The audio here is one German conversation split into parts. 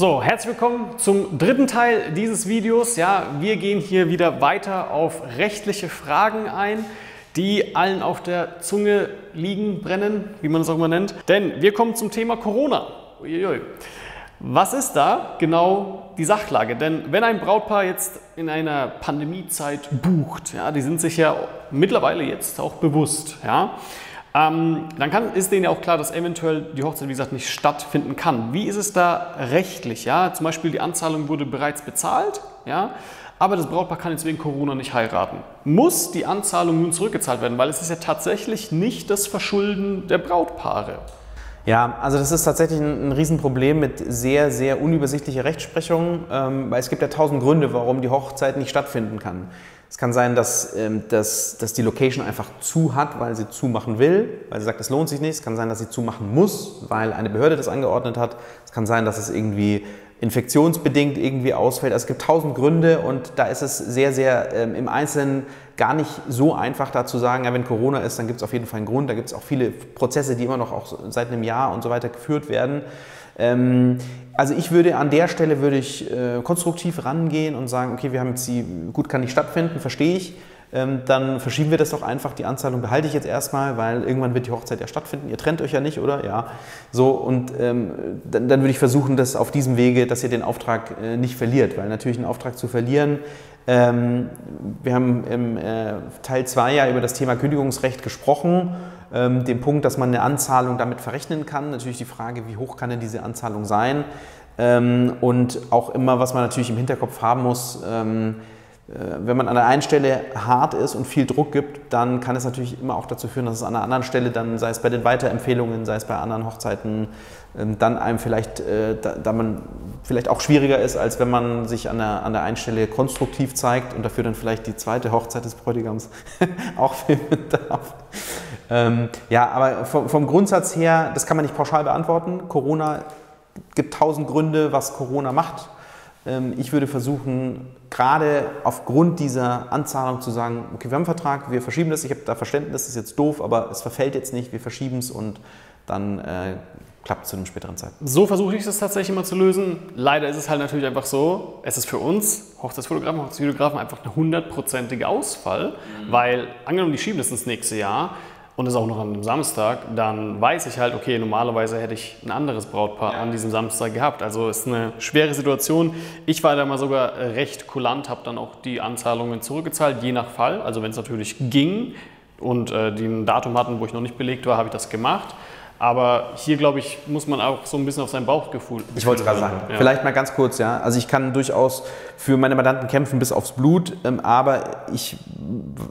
So, herzlich willkommen zum dritten Teil dieses Videos. Ja, wir gehen hier wieder weiter auf rechtliche Fragen ein, die allen auf der Zunge liegen, brennen, wie man es auch immer nennt. Denn wir kommen zum Thema Corona. Uiuiui. Was ist da genau die Sachlage? Denn wenn ein Brautpaar jetzt in einer Pandemiezeit bucht, ja, die sind sich ja mittlerweile jetzt auch bewusst, ja, ähm, dann kann, ist denen ja auch klar, dass eventuell die Hochzeit, wie gesagt, nicht stattfinden kann. Wie ist es da rechtlich? Ja? Zum Beispiel die Anzahlung wurde bereits bezahlt, ja? aber das Brautpaar kann jetzt wegen Corona nicht heiraten. Muss die Anzahlung nun zurückgezahlt werden? Weil es ist ja tatsächlich nicht das Verschulden der Brautpaare. Ja, also das ist tatsächlich ein, ein Riesenproblem mit sehr, sehr unübersichtlicher Rechtsprechung, ähm, weil es gibt ja tausend Gründe, warum die Hochzeit nicht stattfinden kann. Es kann sein, dass, ähm, dass, dass die Location einfach zu hat, weil sie zumachen will, weil sie sagt, es lohnt sich nicht. Es kann sein, dass sie zumachen muss, weil eine Behörde das angeordnet hat. Es kann sein, dass es irgendwie infektionsbedingt irgendwie ausfällt. Also es gibt tausend Gründe und da ist es sehr, sehr ähm, im Einzelnen gar nicht so einfach da zu sagen, ja, wenn Corona ist, dann gibt es auf jeden Fall einen Grund. Da gibt es auch viele Prozesse, die immer noch auch seit einem Jahr und so weiter geführt werden. Ähm, also ich würde an der Stelle würde ich äh, konstruktiv rangehen und sagen, okay, wir haben jetzt die, gut kann nicht stattfinden, verstehe ich. Ähm, dann verschieben wir das doch einfach. Die Anzahlung behalte ich jetzt erstmal, weil irgendwann wird die Hochzeit ja stattfinden. Ihr trennt euch ja nicht, oder? Ja. So, und ähm, dann, dann, würde ich versuchen, dass auf diesem Wege, dass ihr den Auftrag äh, nicht verliert, weil natürlich einen Auftrag zu verlieren, ähm, wir haben im äh, Teil 2 ja über das Thema Kündigungsrecht gesprochen ähm, den Punkt, dass man eine Anzahlung damit verrechnen kann. Natürlich die Frage, wie hoch kann denn diese Anzahlung sein? Ähm, und auch immer, was man natürlich im Hinterkopf haben muss, ähm, äh, wenn man an der einen Stelle hart ist und viel Druck gibt, dann kann es natürlich immer auch dazu führen, dass es an der anderen Stelle dann, sei es bei den Weiterempfehlungen, sei es bei anderen Hochzeiten, ähm, dann einem vielleicht, äh, da, da, man vielleicht auch schwieriger ist, als wenn man sich an der, an der einen Stelle konstruktiv zeigt und dafür dann vielleicht die zweite Hochzeit des Bräutigams auch filmen darf. Ähm, ja, aber vom, vom, Grundsatz her, das kann man nicht pauschal beantworten. Corona gibt tausend Gründe, was Corona macht. Ähm, ich würde versuchen, gerade aufgrund dieser Anzahlung zu sagen, okay, wir haben einen Vertrag, wir verschieben das, ich habe da Verständnis, das ist jetzt doof, aber es verfällt jetzt nicht, wir verschieben es und dann äh, klappt zu einem späteren Zeitpunkt. So versuche ich das tatsächlich immer zu lösen. Leider ist es halt natürlich einfach so, es ist für uns Hochzeitsfotografen, Hochzeitsvideografen einfach ein hundertprozentiger Ausfall, mhm. weil angenommen, die schieben das ins nächste Jahr, und es auch noch an einem Samstag, dann weiß ich halt, okay, normalerweise hätte ich ein anderes Brautpaar ja. an diesem Samstag gehabt. Also es ist eine schwere Situation. Ich war da mal sogar recht kulant, habe dann auch die Anzahlungen zurückgezahlt, je nach Fall. Also wenn es natürlich ging und äh, die ein Datum hatten, wo ich noch nicht belegt war, habe ich das gemacht. Aber hier, glaube ich, muss man auch so ein bisschen auf sein Bauchgefühl. Ich wollte es gerade sagen. Ja. Vielleicht mal ganz kurz, ja. Also ich kann durchaus für meine Mandanten kämpfen bis aufs Blut, ähm, aber ich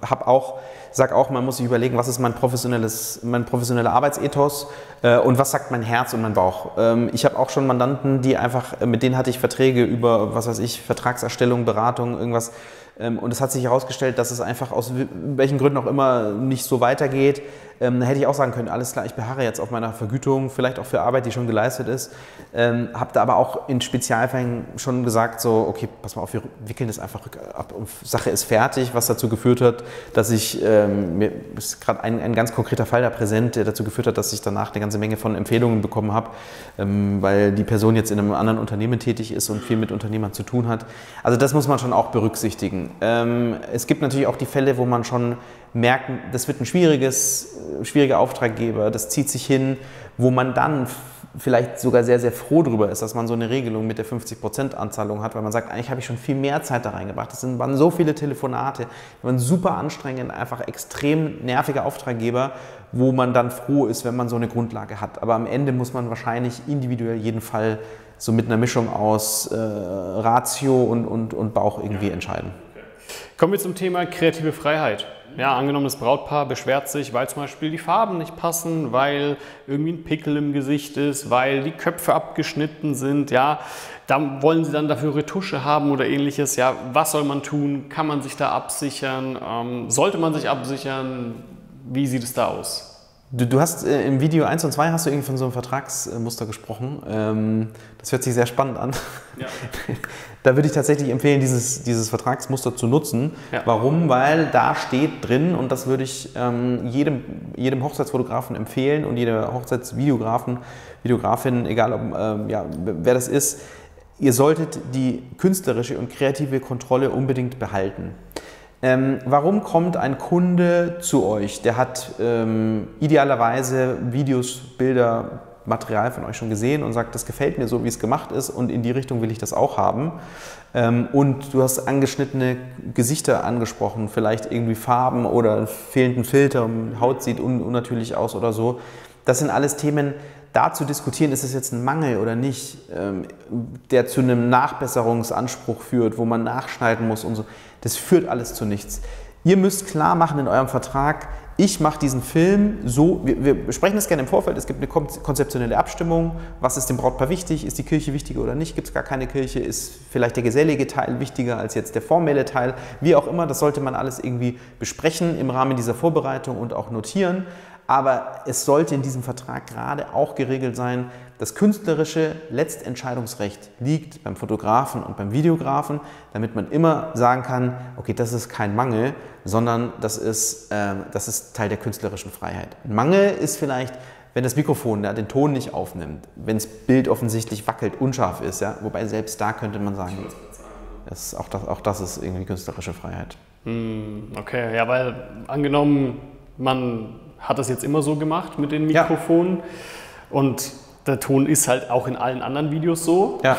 habe auch, sage auch, man muss sich überlegen, was ist mein professionelles, mein professioneller Arbeitsethos äh, und was sagt mein Herz und mein Bauch. Ähm, ich habe auch schon Mandanten, die einfach, mit denen hatte ich Verträge über, was weiß ich, Vertragserstellung, Beratung, irgendwas. Ähm, und es hat sich herausgestellt, dass es einfach aus welchen Gründen auch immer nicht so weitergeht ähm, hätte ich auch sagen können, alles klar, ich beharre jetzt auf meiner Vergütung, vielleicht auch für Arbeit, die schon geleistet ist. Ähm, habe da aber auch in Spezialfällen schon gesagt, so, okay, pass mal auf, wir wickeln das einfach ab und Sache ist fertig, was dazu geführt hat, dass ich, ähm, mir ist gerade ein, ein ganz konkreter Fall da präsent, der dazu geführt hat, dass ich danach eine ganze Menge von Empfehlungen bekommen habe, ähm, weil die Person jetzt in einem anderen Unternehmen tätig ist und viel mit Unternehmern zu tun hat. Also das muss man schon auch berücksichtigen. Ähm, es gibt natürlich auch die Fälle, wo man schon merkt, das wird ein schwieriges schwieriger Auftraggeber, das zieht sich hin, wo man dann vielleicht sogar sehr, sehr froh darüber ist, dass man so eine Regelung mit der 50% Anzahlung hat, weil man sagt, eigentlich habe ich schon viel mehr Zeit da reingebracht. Das waren so viele Telefonate, waren super anstrengend, einfach extrem nerviger Auftraggeber, wo man dann froh ist, wenn man so eine Grundlage hat. Aber am Ende muss man wahrscheinlich individuell jeden Fall so mit einer Mischung aus äh, Ratio und, und, und Bauch irgendwie entscheiden. Kommen wir zum Thema kreative Freiheit ja, angenommen, das Brautpaar beschwert sich, weil zum Beispiel die Farben nicht passen, weil irgendwie ein Pickel im Gesicht ist, weil die Köpfe abgeschnitten sind, ja, da wollen sie dann dafür Retusche haben oder ähnliches. Ja, was soll man tun? Kann man sich da absichern? Ähm, sollte man sich absichern? Wie sieht es da aus? Du, du, hast äh, im Video 1 und 2 hast du irgendwie von so einem Vertragsmuster gesprochen. Ähm, das hört sich sehr spannend an. Ja. da würde ich tatsächlich empfehlen, dieses, dieses Vertragsmuster zu nutzen. Ja. Warum? Weil da steht drin, und das würde ich ähm, jedem, jedem Hochzeitsfotografen empfehlen und jeder Hochzeitsvideografen, Videografin, egal ob, ähm, ja, wer das ist, ihr solltet die künstlerische und kreative Kontrolle unbedingt behalten. Ähm, warum kommt ein Kunde zu euch? Der hat ähm, idealerweise Videos, Bilder, Material von euch schon gesehen und sagt, das gefällt mir so, wie es gemacht ist und in die Richtung will ich das auch haben. Ähm, und du hast angeschnittene Gesichter angesprochen, vielleicht irgendwie Farben oder fehlenden Filter, Haut sieht un unnatürlich aus oder so. Das sind alles Themen, da zu diskutieren, ist es jetzt ein Mangel oder nicht, ähm, der zu einem Nachbesserungsanspruch führt, wo man nachschneiden muss und so, das führt alles zu nichts. Ihr müsst klar machen in eurem Vertrag, ich mache diesen Film so, wir, wir besprechen das gerne im Vorfeld, es gibt eine konzeptionelle Abstimmung, was ist dem Brautpaar wichtig, ist die Kirche wichtiger oder nicht, gibt es gar keine Kirche, ist vielleicht der gesellige Teil wichtiger als jetzt der formelle Teil, wie auch immer, das sollte man alles irgendwie besprechen im Rahmen dieser Vorbereitung und auch notieren. Aber es sollte in diesem Vertrag gerade auch geregelt sein, das künstlerische Letztentscheidungsrecht liegt beim Fotografen und beim Videografen, damit man immer sagen kann, okay, das ist kein Mangel, sondern das ist, äh, das ist Teil der künstlerischen Freiheit. Ein Mangel ist vielleicht, wenn das Mikrofon ja, den Ton nicht aufnimmt, wenn das Bild offensichtlich wackelt, unscharf ist, ja, wobei selbst da könnte man sagen, das, auch, das, auch das ist irgendwie künstlerische Freiheit. Hm, okay, ja, weil angenommen, man hat das jetzt immer so gemacht mit den Mikrofonen. Ja. Und der Ton ist halt auch in allen anderen Videos so. Ja.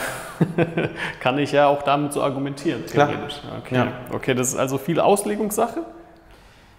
Kann ich ja auch damit so argumentieren, theoretisch. Okay. Ja. okay, das ist also viel Auslegungssache.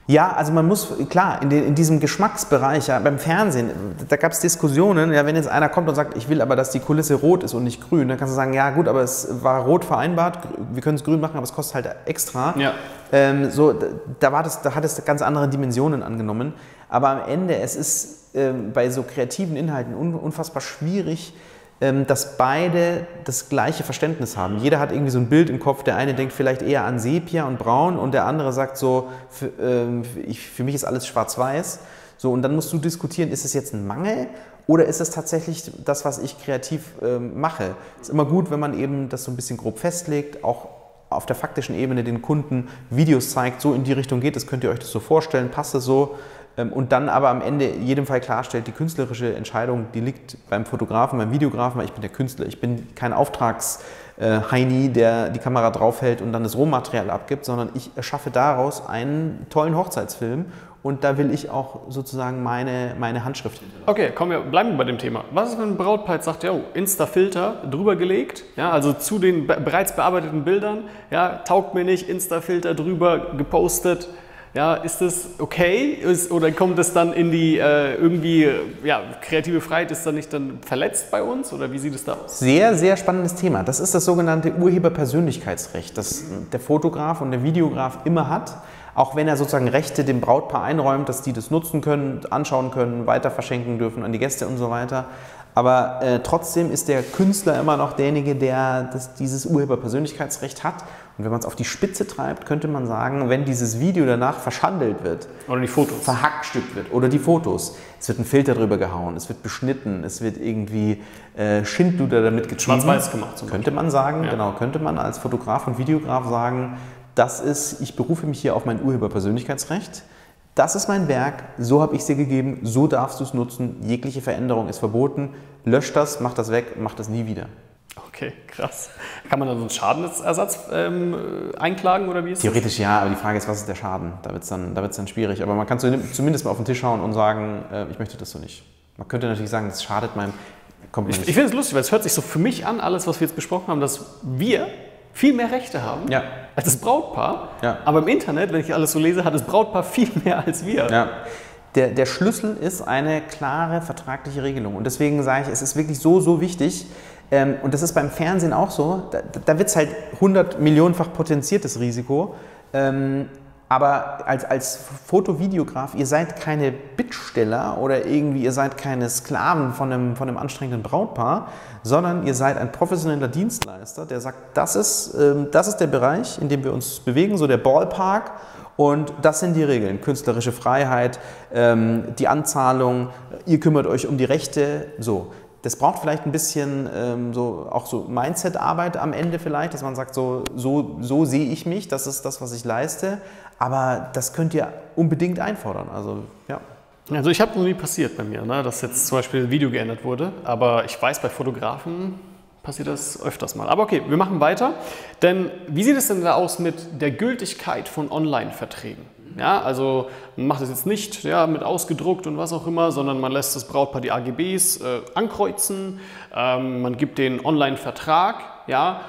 Ja, also man muss, klar, in, den, in diesem Geschmacksbereich, ja, beim Fernsehen, da gab es Diskussionen, ja, wenn jetzt einer kommt und sagt, ich will aber, dass die Kulisse rot ist und nicht grün, dann kannst du sagen, ja gut, aber es war rot vereinbart, wir können es grün machen, aber es kostet halt extra. Ja. Ähm, so, da, war das, da hat es ganz andere Dimensionen angenommen. Aber am Ende, es ist ähm, bei so kreativen Inhalten un, unfassbar schwierig, ähm, dass beide das gleiche Verständnis haben. Jeder hat irgendwie so ein Bild im Kopf. Der eine denkt vielleicht eher an Sepia und Braun und der andere sagt so, für, ähm, ich, für mich ist alles schwarz-weiß. So, und dann musst du diskutieren, ist es jetzt ein Mangel oder ist es tatsächlich das, was ich kreativ ähm, mache? Es ist immer gut, wenn man eben das so ein bisschen grob festlegt, auch auf der faktischen Ebene den Kunden Videos zeigt, so in die Richtung geht es, könnt ihr euch das so vorstellen, passt es so? Ähm, und dann aber am Ende jedem Fall klarstellt, die künstlerische Entscheidung, die liegt beim Fotografen, beim Videografen, weil ich bin der Künstler, ich bin kein Auftragsheini, der die Kamera draufhält und dann das Rohmaterial abgibt, sondern ich erschaffe daraus einen tollen Hochzeitsfilm und da will ich auch sozusagen meine, meine Handschrift hinterlassen. Okay, kommen wir, bleiben wir bei dem Thema. Was ist, wenn ein Brautpaar sagt, ja, Insta-Filter drüber gelegt, ja, also zu den bereits bearbeiteten Bildern, ja, taugt mir nicht, Insta-Filter drüber gepostet, ja, ist das okay? Ist, oder kommt es dann in die äh, irgendwie, ja, kreative Freiheit ist dann nicht dann verletzt bei uns? Oder wie sieht es da aus? Sehr, sehr spannendes Thema. Das ist das sogenannte Urheberpersönlichkeitsrecht, das der Fotograf und der Videograf immer hat. Auch wenn er sozusagen Rechte dem Brautpaar einräumt, dass die das nutzen können, anschauen können, weiter verschenken dürfen an die Gäste und so weiter. Aber äh, trotzdem ist der Künstler immer noch derjenige, der das, dieses Urheberpersönlichkeitsrecht hat. Und wenn man es auf die Spitze treibt, könnte man sagen, wenn dieses Video danach verschandelt wird, oder die Fotos, verhackstückt wird, oder die Fotos, es wird ein Filter drüber gehauen, es wird beschnitten, es wird irgendwie äh, Schindluder damit getrieben. Schwarz-Weiß gemacht. könnte man sagen, ja. genau, könnte man als Fotograf und Videograf sagen, das ist, ich berufe mich hier auf mein Urheberpersönlichkeitsrecht das ist mein Werk, so habe ich es dir gegeben, so darfst du es nutzen, jegliche Veränderung ist verboten, lösch das, mach das weg, mach das nie wieder. Okay, krass. Kann man dann so einen Schadensersatz ähm, einklagen oder wie ist Theoretisch das? ja, aber die Frage ist, was ist der Schaden? Da wird es dann, dann schwierig. Aber man kann zumindest mal auf den Tisch hauen und sagen, äh, ich möchte das so nicht. Man könnte natürlich sagen, das schadet meinem. Ich, ich finde es lustig, weil es hört sich so für mich an, alles, was wir jetzt besprochen haben, dass wir viel mehr Rechte haben ja. als das Brautpaar. Ja. Aber im Internet, wenn ich alles so lese, hat das Brautpaar viel mehr als wir. Ja. Der, der Schlüssel ist eine klare vertragliche Regelung. Und deswegen sage ich, es ist wirklich so, so wichtig. Ähm, und das ist beim Fernsehen auch so. Da, da wird es halt 100 Millionenfach potenziertes Risiko. Ähm, aber als, als Fotovideograf, ihr seid keine Bittsteller oder irgendwie, ihr seid keine Sklaven von einem, von einem anstrengenden Brautpaar, sondern ihr seid ein professioneller Dienstleister, der sagt, das ist, ähm, das ist der Bereich, in dem wir uns bewegen, so der Ballpark. Und das sind die Regeln. Künstlerische Freiheit, ähm, die Anzahlung, ihr kümmert euch um die Rechte, so. Das braucht vielleicht ein bisschen ähm, so, auch so Mindset-Arbeit am Ende vielleicht, dass man sagt, so, so, so sehe ich mich, das ist das, was ich leiste. Aber das könnt ihr unbedingt einfordern. Also, ja. Also ich habe noch nie passiert bei mir, ne, dass jetzt zum Beispiel ein Video geändert wurde. Aber ich weiß bei Fotografen, passiert das öfters mal. Aber okay, wir machen weiter. Denn wie sieht es denn da aus mit der Gültigkeit von Online-Verträgen? Ja, also man macht es jetzt nicht ja, mit ausgedruckt und was auch immer, sondern man lässt das Brautpaar die AGBs äh, ankreuzen, ähm, man gibt den Online-Vertrag, ja,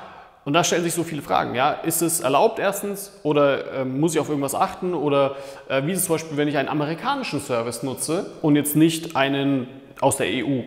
und da stellen sich so viele Fragen. Ja? Ist es erlaubt erstens oder äh, muss ich auf irgendwas achten? Oder äh, wie ist es zum Beispiel, wenn ich einen amerikanischen Service nutze und jetzt nicht einen aus der EU?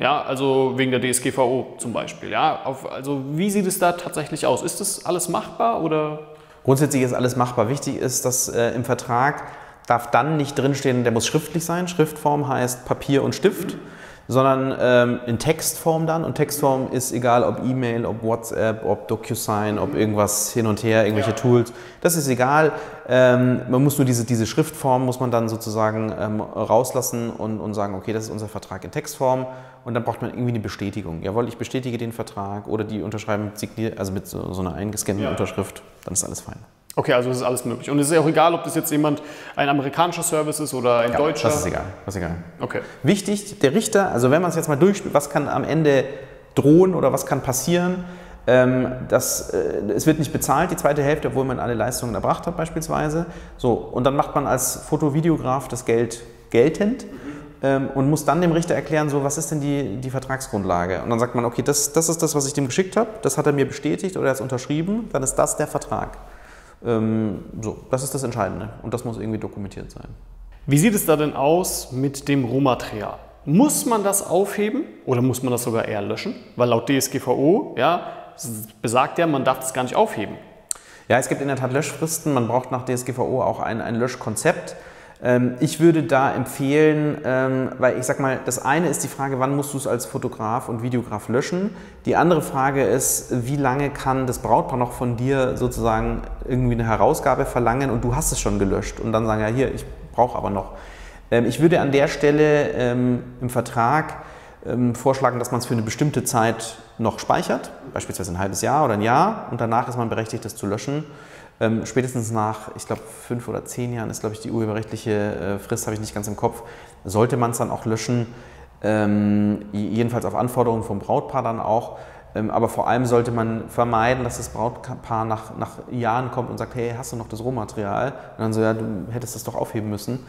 Ja, also wegen der DSGVO zum Beispiel. Ja? Auf, also wie sieht es da tatsächlich aus? Ist das alles machbar oder? Grundsätzlich ist alles machbar. Wichtig ist, dass äh, im Vertrag darf dann nicht drinstehen, der muss schriftlich sein. Schriftform heißt Papier und Stift. Mhm sondern ähm, in Textform dann. Und Textform ist egal, ob E-Mail, ob WhatsApp, ob DocuSign, ob irgendwas hin und her, irgendwelche ja. Tools. Das ist egal. Ähm, man muss nur diese, diese Schriftform, muss man dann sozusagen ähm, rauslassen und, und sagen, okay, das ist unser Vertrag in Textform. Und dann braucht man irgendwie eine Bestätigung. Jawohl, ich bestätige den Vertrag oder die unterschreiben, also mit so, so einer eingescannten ja. Unterschrift, dann ist alles fein. Okay, also es ist alles möglich. Und es ist ja auch egal, ob das jetzt jemand ein amerikanischer Service ist oder ein ja, deutscher. Das ist egal. Das ist egal. Okay. Wichtig, der Richter, also wenn man es jetzt mal durchspielt, was kann am Ende drohen oder was kann passieren? Ähm, das, äh, es wird nicht bezahlt, die zweite Hälfte, obwohl man alle Leistungen erbracht hat, beispielsweise. So, und dann macht man als Fotovideograf das Geld geltend. Ähm, und muss dann dem Richter erklären, so, was ist denn die, die Vertragsgrundlage? Und dann sagt man, okay, das, das ist das, was ich dem geschickt habe, das hat er mir bestätigt oder er hat es unterschrieben, dann ist das der Vertrag. Ähm, so, das ist das Entscheidende und das muss irgendwie dokumentiert sein. Wie sieht es da denn aus mit dem Rohmaterial? Muss man das aufheben oder muss man das sogar eher löschen? Weil laut DSGVO ja, besagt ja, man darf das gar nicht aufheben. Ja, es gibt in der Tat Löschfristen. Man braucht nach DSGVO auch ein, ein Löschkonzept. Ähm, ich würde da empfehlen, ähm, weil ich sag mal, das eine ist die Frage, wann musst du es als Fotograf und Videograf löschen? Die andere Frage ist, wie lange kann das Brautpaar noch von dir sozusagen irgendwie eine Herausgabe verlangen und du hast es schon gelöscht und dann sagen, ja hier, ich brauche aber noch. Ähm, ich würde an der Stelle im Vertrag vorschlagen, dass man es für eine bestimmte Zeit noch speichert, beispielsweise ein halbes Jahr oder ein Jahr und danach ist man berechtigt, das zu löschen. Ähm, spätestens nach, ich glaube, fünf oder zehn Jahren ist, glaube ich, die urheberrechtliche äh, Frist, habe ich nicht ganz im Kopf, sollte man es dann auch löschen, ähm, jedenfalls auf Anforderungen vom Brautpaar dann auch. Ähm, aber vor allem sollte man vermeiden, dass das Brautpaar nach, nach Jahren kommt und sagt, hey, hast du noch das Rohmaterial? Und dann so, ja, du hättest das doch aufheben müssen.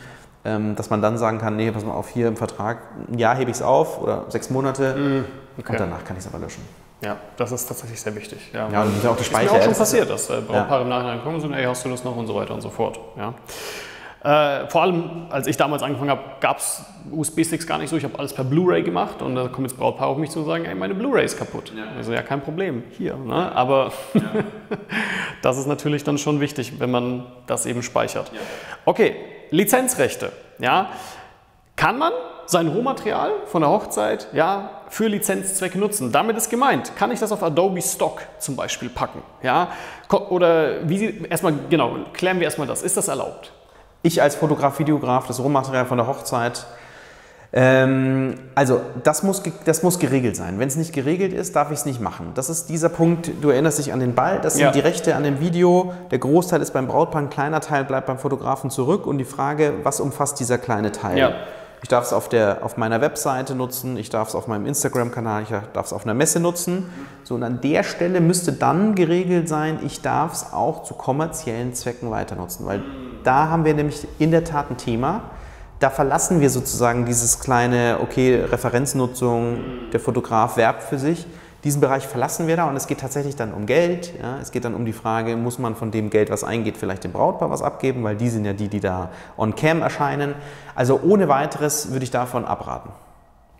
Ähm, dass man dann sagen kann, nee, pass mal auf, hier im Vertrag, ein Jahr hebe ich es auf oder sechs Monate mm, okay. und danach kann ich es aber löschen. Ja, das ist tatsächlich sehr wichtig. Ja, ja und auch die Speicher. Ist mir auch schon passiert, dass äh, Brautpaare ja. im Nachhinein kommen und sagen, ey, hast du das noch und so weiter und so fort. Ja. Äh, vor allem, als ich damals angefangen habe, gab es USB-Sticks gar nicht so. Ich habe alles per Blu-ray gemacht und da kommt jetzt Brautpaar auf mich zu sagen, ey, meine Blu-ray ist kaputt. Ja. Also ja, kein Problem, hier. Ne? Aber ja. das ist natürlich dann schon wichtig, wenn man das eben speichert. Ja. Okay, Lizenzrechte. Ja. Kann man sein Rohmaterial von der Hochzeit ja, für Lizenzzwecke nutzen. Damit ist gemeint, kann ich das auf Adobe Stock zum Beispiel packen? Ja? Oder wie sie, erstmal, genau, klären wir erstmal das. Ist das erlaubt? Ich als Fotograf, Videograf, das Rohmaterial von der Hochzeit, ähm, also das muss, das muss geregelt sein. Wenn es nicht geregelt ist, darf ich es nicht machen. Das ist dieser Punkt, du erinnerst dich an den Ball, das sind ja. die Rechte an dem Video. Der Großteil ist beim Brautpaar, ein kleiner Teil bleibt beim Fotografen zurück und die Frage, was umfasst dieser kleine Teil? Ja. Ich darf es auf, der, auf meiner Webseite nutzen, ich darf es auf meinem Instagram-Kanal, ich darf es auf einer Messe nutzen. So, und an der Stelle müsste dann geregelt sein, ich darf es auch zu kommerziellen Zwecken weiter nutzen, weil da haben wir nämlich in der Tat ein Thema. Da verlassen wir sozusagen dieses kleine, okay, Referenznutzung, der Fotograf werbt für sich diesen Bereich verlassen wir da und es geht tatsächlich dann um Geld. Ja. Es geht dann um die Frage, muss man von dem Geld, was eingeht, vielleicht dem Brautpaar was abgeben, weil die sind ja die, die da on cam erscheinen. Also ohne weiteres würde ich davon abraten.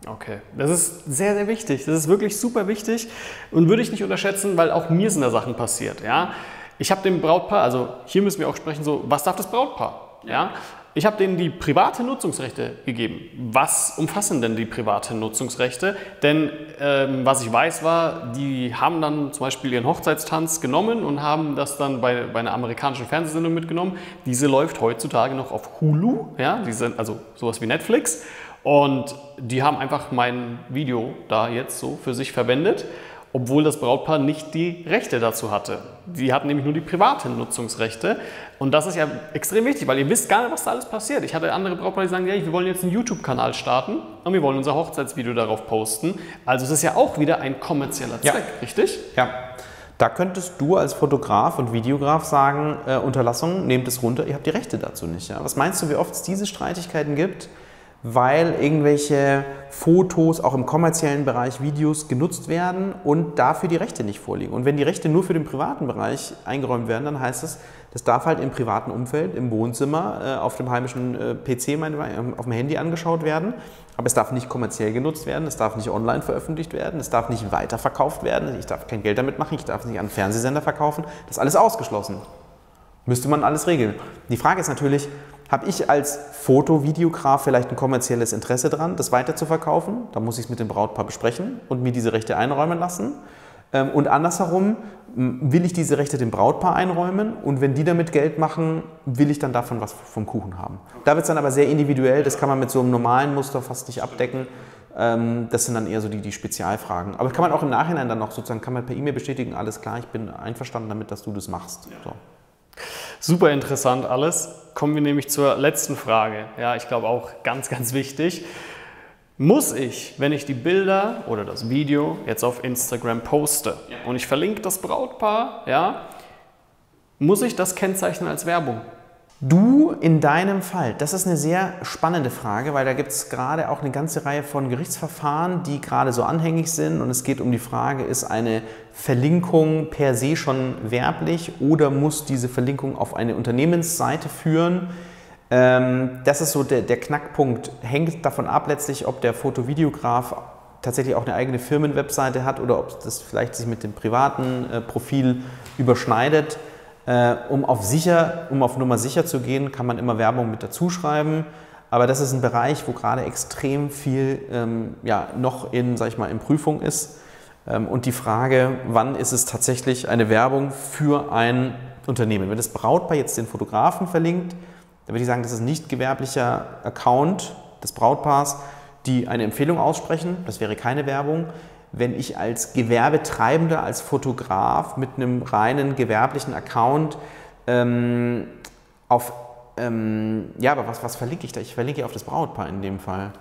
Okay, das ist sehr, sehr wichtig. Das ist wirklich super wichtig und würde ich nicht unterschätzen, weil auch mir sind da Sachen passiert. Ja? Ich habe dem Brautpaar, also hier müssen wir auch sprechen, so, was darf das Brautpaar? Ja? Ich habe denen die private Nutzungsrechte gegeben. Was umfassen denn die private Nutzungsrechte? Denn ähm, was ich weiß war, die haben dann zum Beispiel ihren Hochzeitstanz genommen und haben das dann bei, bei einer amerikanischen Fernsehsendung mitgenommen. Diese läuft heutzutage noch auf Hulu, ja, diese, also sowas wie Netflix. Und die haben einfach mein Video da jetzt so für sich verwendet. Obwohl das Brautpaar nicht die Rechte dazu hatte. Die hatten nämlich nur die privaten Nutzungsrechte. Und das ist ja extrem wichtig, weil ihr wisst gar nicht, was da alles passiert. Ich hatte andere Brautpaare, die sagen, ja, wir wollen jetzt einen YouTube-Kanal starten und wir wollen unser Hochzeitsvideo darauf posten. Also es ist ja auch wieder ein kommerzieller Zweck, ja. richtig? Ja. Da könntest du als Fotograf und Videograf sagen, äh, Unterlassung, nehmt es runter, ihr habt die Rechte dazu nicht. Ja? Was meinst du, wie oft es diese Streitigkeiten gibt? Weil irgendwelche Fotos auch im kommerziellen Bereich Videos genutzt werden und dafür die Rechte nicht vorliegen. Und wenn die Rechte nur für den privaten Bereich eingeräumt werden, dann heißt es, das darf halt im privaten Umfeld, im Wohnzimmer, äh, auf dem heimischen äh, PC, auf dem Handy angeschaut werden. Aber es darf nicht kommerziell genutzt werden, es darf nicht online veröffentlicht werden, es darf nicht weiterverkauft werden, ich darf kein Geld damit machen, ich darf es nicht an Fernsehsender verkaufen. Das ist alles ausgeschlossen. Müsste man alles regeln. Die Frage ist natürlich, habe ich als Foto-Videograf vielleicht ein kommerzielles Interesse daran, das weiter zu verkaufen? Da muss ich es mit dem Brautpaar besprechen und mir diese Rechte einräumen lassen. Ähm, und andersherum will ich diese Rechte dem Brautpaar einräumen und wenn die damit Geld machen, will ich dann davon was vom Kuchen haben. Da wird es dann aber sehr individuell, das kann man mit so einem normalen Muster fast nicht abdecken. Ähm, das sind dann eher so die, die Spezialfragen. Aber kann man auch im Nachhinein dann noch sozusagen, kann man per E-Mail bestätigen, alles klar, ich bin einverstanden damit, dass du das machst. So. Super interessant alles. Kommen wir nämlich zur letzten Frage. Ja, ich glaube auch ganz, ganz wichtig. Muss ich, wenn ich die Bilder oder das Video jetzt auf Instagram poste und ich verlinke das Brautpaar, ja, muss ich das kennzeichnen als Werbung? Du in deinem Fall, das ist eine sehr spannende Frage, weil da gibt es gerade auch eine ganze Reihe von Gerichtsverfahren, die gerade so anhängig sind und es geht um die Frage, ist eine Verlinkung per se schon werblich oder muss diese Verlinkung auf eine Unternehmensseite führen? Ähm, das ist so der, der Knackpunkt, hängt davon ab letztlich, ob der Fotovideograf tatsächlich auch eine eigene Firmenwebseite hat oder ob das vielleicht sich mit dem privaten äh, Profil überschneidet. Äh, um, auf sicher, um auf Nummer sicher zu gehen, kann man immer Werbung mit dazu schreiben. Aber das ist ein Bereich, wo gerade extrem viel ähm, ja, noch in, sag ich mal, in Prüfung ist. Ähm, und die Frage, wann ist es tatsächlich eine Werbung für ein Unternehmen? Wenn das Brautpaar jetzt den Fotografen verlinkt, dann würde ich sagen, das ist ein nicht gewerblicher Account des Brautpaars, die eine Empfehlung aussprechen. Das wäre keine Werbung wenn ich als Gewerbetreibender, als Fotograf mit einem reinen gewerblichen Account ähm, auf, ähm, ja, aber was, was verlinke ich da? Ich verlinke auf das Brautpaar in dem Fall.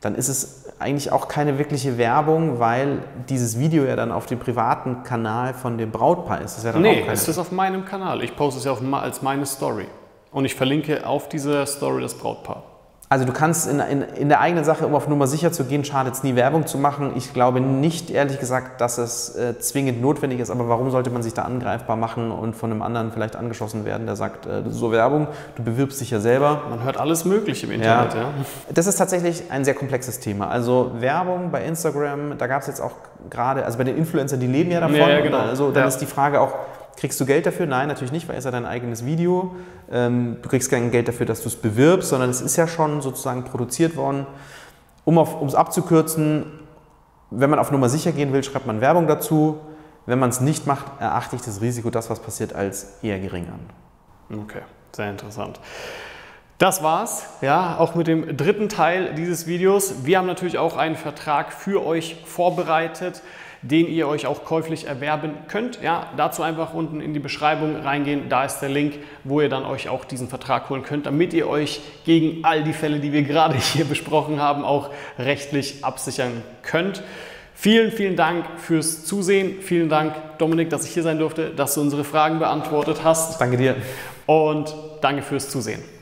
Dann ist es eigentlich auch keine wirkliche Werbung, weil dieses Video ja dann auf dem privaten Kanal von dem Brautpaar ist. Das ja dann nee, es ist auf meinem Kanal. Ich poste es ja auf, als meine Story. Und ich verlinke auf diese Story das Brautpaar. Also du kannst in, in, in, der eigenen Sache, um auf Nummer sicher zu gehen, schadet es nie Werbung zu machen. Ich glaube nicht, ehrlich gesagt, dass es äh, zwingend notwendig ist, aber warum sollte man sich da angreifbar machen und von einem anderen vielleicht angeschossen werden, der sagt, äh, so Werbung, du bewirbst dich ja selber. Man hört alles Mögliche im Internet, ja. ja. Das ist tatsächlich ein sehr komplexes Thema. Also Werbung bei Instagram, da gab es jetzt auch gerade, also bei den Influencern, die leben ja davon. Ja, ja genau. Also dann ja. ist die Frage auch, Kriegst du Geld dafür? Nein, natürlich nicht, weil es ja dein eigenes Video. Ähm, du kriegst kein Geld dafür, dass du es bewirbst, sondern es ist ja schon sozusagen produziert worden. Um es abzukürzen, wenn man auf Nummer sicher gehen will, schreibt man Werbung dazu. Wenn man es nicht macht, erachte ich das Risiko, das was passiert, als eher gering an. Okay, sehr interessant. Das war's, ja, auch mit dem dritten Teil dieses Videos. Wir haben natürlich auch einen Vertrag für euch vorbereitet den ihr euch auch käuflich erwerben könnt. Ja, dazu einfach unten in die Beschreibung reingehen, da ist der Link, wo ihr dann euch auch diesen Vertrag holen könnt, damit ihr euch gegen all die Fälle, die wir gerade hier besprochen haben, auch rechtlich absichern könnt. Vielen, vielen Dank fürs Zusehen. Vielen Dank, Dominik, dass ich hier sein durfte, dass du unsere Fragen beantwortet hast. Danke dir. Und danke fürs Zusehen.